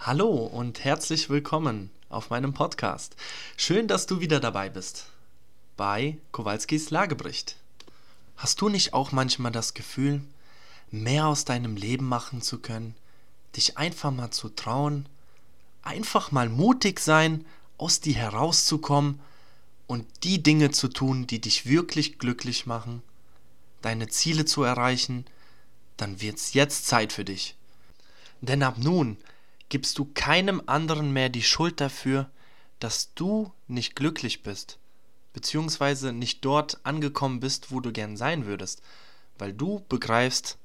Hallo und herzlich willkommen auf meinem Podcast. Schön, dass du wieder dabei bist bei Kowalskis Lagebericht. Hast du nicht auch manchmal das Gefühl, mehr aus deinem Leben machen zu können, dich einfach mal zu trauen, einfach mal mutig sein, aus dir herauszukommen und die Dinge zu tun, die dich wirklich glücklich machen, deine Ziele zu erreichen, dann wird's jetzt Zeit für dich. Denn ab nun gibst du keinem anderen mehr die Schuld dafür, dass du nicht glücklich bist, beziehungsweise nicht dort angekommen bist, wo du gern sein würdest, weil du begreifst,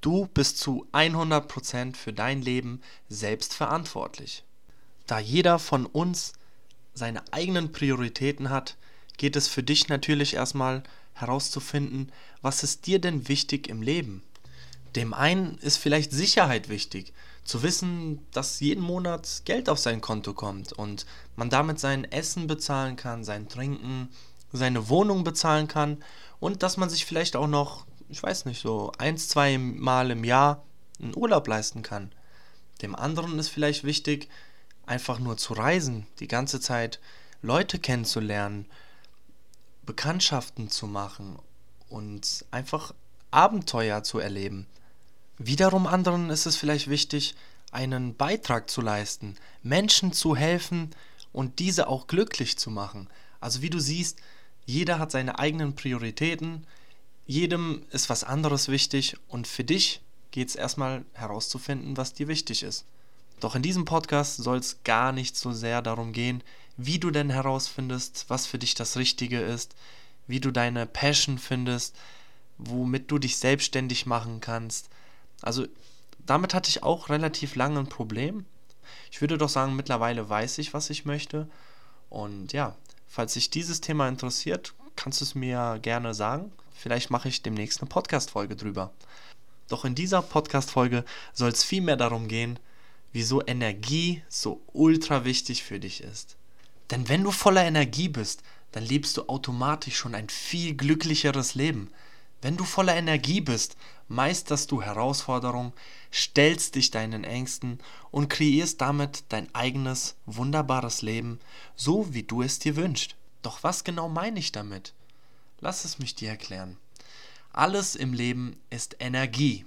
du bist zu 100% für dein Leben selbst verantwortlich. Da jeder von uns seine eigenen Prioritäten hat, geht es für dich natürlich erstmal herauszufinden, was ist dir denn wichtig im Leben? Dem einen ist vielleicht Sicherheit wichtig, zu wissen, dass jeden Monat Geld auf sein Konto kommt und man damit sein Essen bezahlen kann, sein Trinken, seine Wohnung bezahlen kann und dass man sich vielleicht auch noch, ich weiß nicht, so eins, zwei Mal im Jahr einen Urlaub leisten kann. Dem anderen ist vielleicht wichtig, einfach nur zu reisen, die ganze Zeit Leute kennenzulernen, Bekanntschaften zu machen und einfach Abenteuer zu erleben. Wiederum anderen ist es vielleicht wichtig, einen Beitrag zu leisten, Menschen zu helfen und diese auch glücklich zu machen. Also wie du siehst, jeder hat seine eigenen Prioritäten, jedem ist was anderes wichtig und für dich geht es erstmal herauszufinden, was dir wichtig ist. Doch in diesem Podcast soll es gar nicht so sehr darum gehen, wie du denn herausfindest, was für dich das Richtige ist, wie du deine Passion findest, womit du dich selbstständig machen kannst, also damit hatte ich auch relativ lange ein Problem. Ich würde doch sagen, mittlerweile weiß ich, was ich möchte. Und ja, falls dich dieses Thema interessiert, kannst du es mir gerne sagen. Vielleicht mache ich demnächst eine Podcast-Folge drüber. Doch in dieser Podcast-Folge soll es vielmehr darum gehen, wieso Energie so ultra wichtig für dich ist. Denn wenn du voller Energie bist, dann lebst du automatisch schon ein viel glücklicheres Leben. Wenn du voller Energie bist, meisterst du Herausforderungen, stellst dich deinen Ängsten und kreierst damit dein eigenes, wunderbares Leben, so wie du es dir wünschst. Doch was genau meine ich damit? Lass es mich dir erklären. Alles im Leben ist Energie.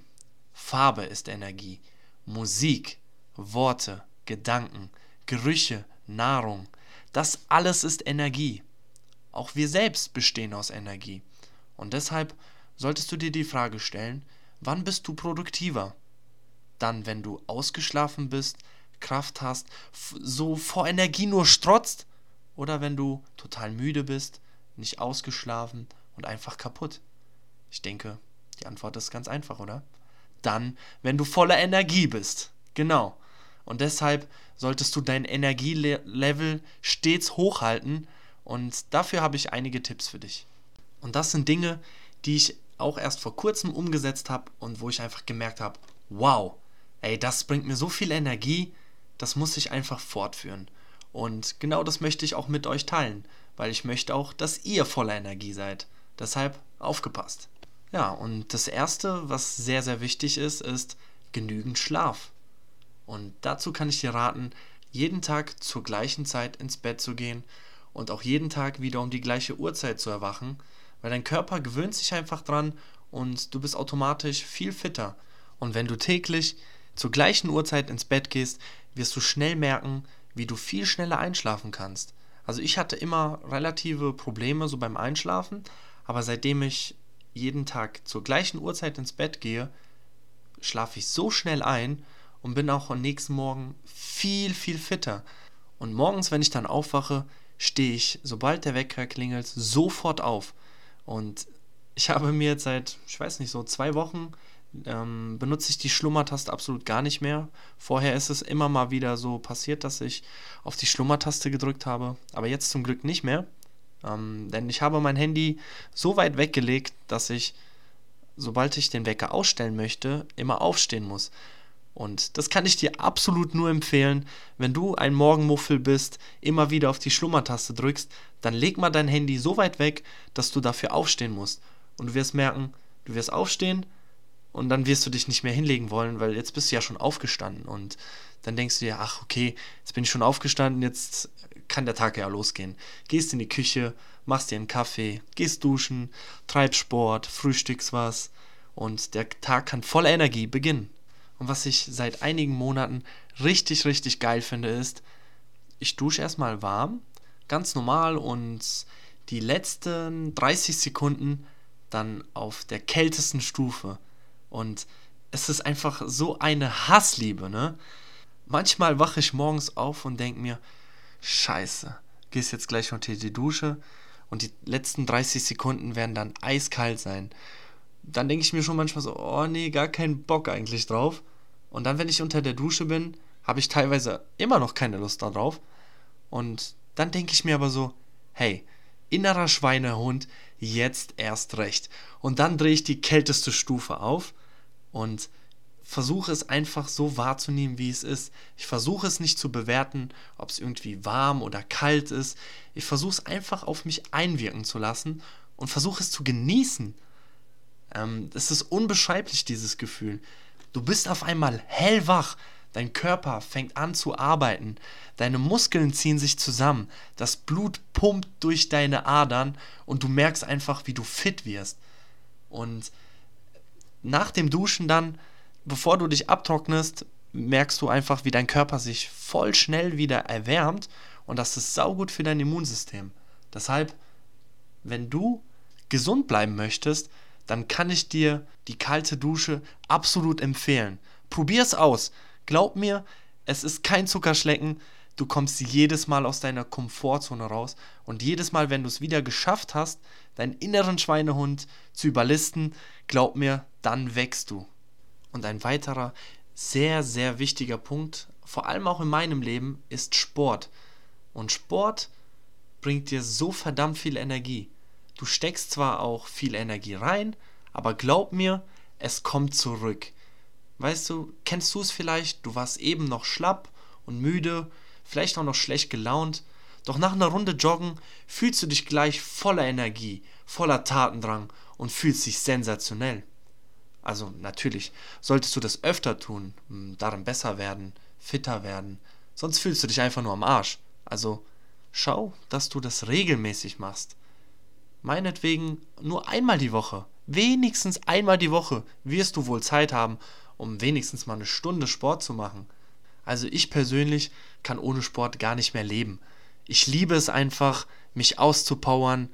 Farbe ist Energie. Musik, Worte, Gedanken, Gerüche, Nahrung. Das alles ist Energie. Auch wir selbst bestehen aus Energie. Und deshalb solltest du dir die Frage stellen, wann bist du produktiver? Dann, wenn du ausgeschlafen bist, Kraft hast, so vor Energie nur strotzt? Oder wenn du total müde bist, nicht ausgeschlafen und einfach kaputt? Ich denke, die Antwort ist ganz einfach, oder? Dann, wenn du voller Energie bist. Genau. Und deshalb solltest du dein Energielevel stets hochhalten und dafür habe ich einige Tipps für dich. Und das sind Dinge, die ich auch erst vor kurzem umgesetzt habe und wo ich einfach gemerkt habe, wow, ey, das bringt mir so viel Energie, das muss ich einfach fortführen. Und genau das möchte ich auch mit euch teilen, weil ich möchte auch, dass ihr voller Energie seid. Deshalb aufgepasst. Ja, und das Erste, was sehr, sehr wichtig ist, ist genügend Schlaf. Und dazu kann ich dir raten, jeden Tag zur gleichen Zeit ins Bett zu gehen und auch jeden Tag wieder um die gleiche Uhrzeit zu erwachen, weil dein Körper gewöhnt sich einfach dran und du bist automatisch viel fitter. Und wenn du täglich zur gleichen Uhrzeit ins Bett gehst, wirst du schnell merken, wie du viel schneller einschlafen kannst. Also ich hatte immer relative Probleme so beim Einschlafen, aber seitdem ich jeden Tag zur gleichen Uhrzeit ins Bett gehe, schlafe ich so schnell ein und bin auch am nächsten Morgen viel, viel fitter. Und morgens, wenn ich dann aufwache, stehe ich, sobald der Wecker klingelt, sofort auf. Und ich habe mir jetzt seit, ich weiß nicht, so zwei Wochen ähm, benutze ich die Schlummertaste absolut gar nicht mehr. Vorher ist es immer mal wieder so passiert, dass ich auf die Schlummertaste gedrückt habe, aber jetzt zum Glück nicht mehr. Ähm, denn ich habe mein Handy so weit weggelegt, dass ich, sobald ich den Wecker ausstellen möchte, immer aufstehen muss. Und das kann ich dir absolut nur empfehlen, wenn du ein Morgenmuffel bist, immer wieder auf die Schlummertaste drückst, dann leg mal dein Handy so weit weg, dass du dafür aufstehen musst. Und du wirst merken, du wirst aufstehen und dann wirst du dich nicht mehr hinlegen wollen, weil jetzt bist du ja schon aufgestanden und dann denkst du dir, ach okay, jetzt bin ich schon aufgestanden, jetzt kann der Tag ja losgehen. Gehst in die Küche, machst dir einen Kaffee, gehst duschen, treibst Sport, frühstückst was und der Tag kann voller Energie beginnen. Und was ich seit einigen Monaten richtig, richtig geil finde, ist, ich dusche erstmal warm, ganz normal und die letzten 30 Sekunden dann auf der kältesten Stufe. Und es ist einfach so eine Hassliebe, ne? Manchmal wache ich morgens auf und denke mir, scheiße, gehst jetzt gleich unter die Dusche und die letzten 30 Sekunden werden dann eiskalt sein. Dann denke ich mir schon manchmal so, oh nee, gar keinen Bock eigentlich drauf. Und dann, wenn ich unter der Dusche bin, habe ich teilweise immer noch keine Lust darauf. Und dann denke ich mir aber so, hey, innerer Schweinehund, jetzt erst recht. Und dann drehe ich die kälteste Stufe auf und versuche es einfach so wahrzunehmen, wie es ist. Ich versuche es nicht zu bewerten, ob es irgendwie warm oder kalt ist. Ich versuche es einfach auf mich einwirken zu lassen und versuche es zu genießen. Ähm, es ist unbeschreiblich, dieses Gefühl. Du bist auf einmal hellwach. Dein Körper fängt an zu arbeiten. Deine Muskeln ziehen sich zusammen. Das Blut pumpt durch deine Adern und du merkst einfach, wie du fit wirst. Und nach dem Duschen dann bevor du dich abtrocknest, merkst du einfach, wie dein Körper sich voll schnell wieder erwärmt und das ist saugut für dein Immunsystem. Deshalb, wenn du gesund bleiben möchtest, dann kann ich dir die kalte Dusche absolut empfehlen. Probier es aus. Glaub mir, es ist kein Zuckerschlecken. Du kommst jedes Mal aus deiner Komfortzone raus und jedes Mal, wenn du es wieder geschafft hast, deinen inneren Schweinehund zu überlisten, glaub mir, dann wächst du. Und ein weiterer sehr, sehr wichtiger Punkt, vor allem auch in meinem Leben, ist Sport. Und Sport bringt dir so verdammt viel Energie. Du steckst zwar auch viel Energie rein, aber glaub mir, es kommt zurück. Weißt du, kennst du es vielleicht? Du warst eben noch schlapp und müde, vielleicht auch noch schlecht gelaunt, doch nach einer Runde Joggen fühlst du dich gleich voller Energie, voller Tatendrang und fühlst dich sensationell. Also natürlich solltest du das öfter tun, darin besser werden, fitter werden, sonst fühlst du dich einfach nur am Arsch. Also schau, dass du das regelmäßig machst. Meinetwegen nur einmal die Woche, wenigstens einmal die Woche wirst du wohl Zeit haben, um wenigstens mal eine Stunde Sport zu machen. Also ich persönlich kann ohne Sport gar nicht mehr leben. Ich liebe es einfach, mich auszupowern,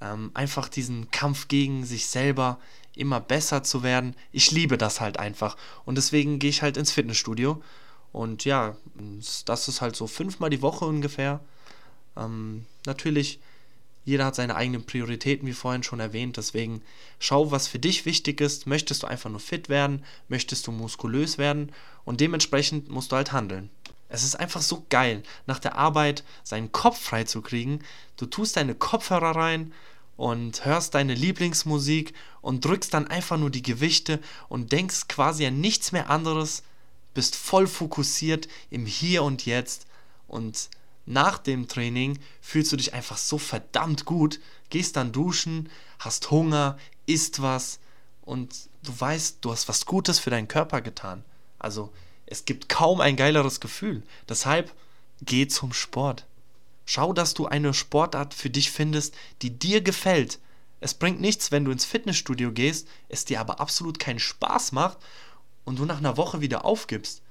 ähm, einfach diesen Kampf gegen sich selber, immer besser zu werden. Ich liebe das halt einfach. Und deswegen gehe ich halt ins Fitnessstudio. Und ja, das ist halt so fünfmal die Woche ungefähr. Ähm, natürlich, jeder hat seine eigenen Prioritäten, wie vorhin schon erwähnt. Deswegen schau, was für dich wichtig ist. Möchtest du einfach nur fit werden? Möchtest du muskulös werden? Und dementsprechend musst du halt handeln. Es ist einfach so geil, nach der Arbeit seinen Kopf frei zu kriegen. Du tust deine Kopfhörer rein, und hörst deine Lieblingsmusik und drückst dann einfach nur die Gewichte und denkst quasi an nichts mehr anderes, bist voll fokussiert im Hier und Jetzt und nach dem Training fühlst du dich einfach so verdammt gut, gehst dann duschen, hast Hunger, isst was und du weißt, du hast was Gutes für deinen Körper getan. Also es gibt kaum ein geileres Gefühl. Deshalb geh zum Sport. Schau, dass du eine Sportart für dich findest, die dir gefällt. Es bringt nichts, wenn du ins Fitnessstudio gehst, es dir aber absolut keinen Spaß macht und du nach einer Woche wieder aufgibst.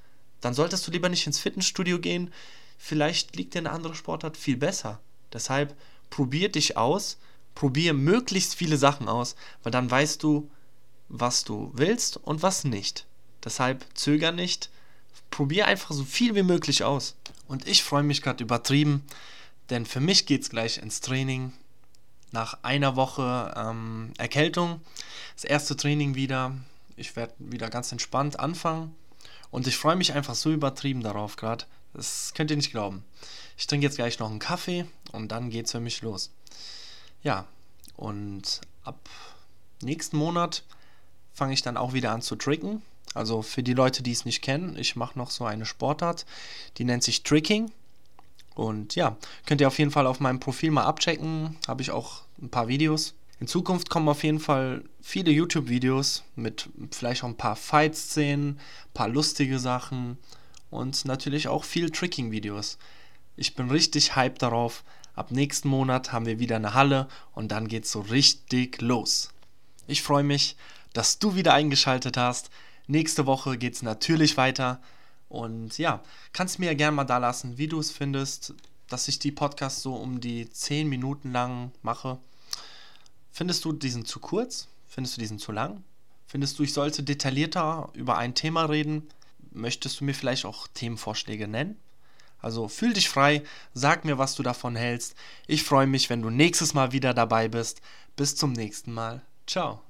Dann solltest du lieber nicht ins Fitnessstudio gehen. Vielleicht liegt dir eine andere Sportart viel besser. Deshalb probier dich aus, probier möglichst viele Sachen aus, weil dann weißt du, was du willst und was nicht. Deshalb zöger nicht, probier einfach so viel wie möglich aus. Und ich freue mich gerade übertrieben, denn für mich geht es gleich ins Training. Nach einer Woche ähm, Erkältung, das erste Training wieder. Ich werde wieder ganz entspannt anfangen. Und ich freue mich einfach so übertrieben darauf gerade. Das könnt ihr nicht glauben. Ich trinke jetzt gleich noch einen Kaffee und dann geht es für mich los. Ja, und ab nächsten Monat fange ich dann auch wieder an zu tricken. Also für die Leute, die es nicht kennen, ich mache noch so eine Sportart, die nennt sich Tricking. Und ja, könnt ihr auf jeden Fall auf meinem Profil mal abchecken. Habe ich auch ein paar Videos. In Zukunft kommen auf jeden Fall viele YouTube-Videos mit vielleicht auch ein paar Fight-Szenen, ein paar lustige Sachen und natürlich auch viel Tricking-Videos. Ich bin richtig hyped darauf. Ab nächsten Monat haben wir wieder eine Halle und dann geht's so richtig los. Ich freue mich, dass du wieder eingeschaltet hast. Nächste Woche geht's natürlich weiter. Und ja, kannst mir gerne mal da lassen, wie du es findest, dass ich die Podcasts so um die 10 Minuten lang mache. Findest du diesen zu kurz? Findest du diesen zu lang? Findest du, ich sollte detaillierter über ein Thema reden? Möchtest du mir vielleicht auch Themenvorschläge nennen? Also fühl dich frei, sag mir, was du davon hältst. Ich freue mich, wenn du nächstes Mal wieder dabei bist. Bis zum nächsten Mal. Ciao.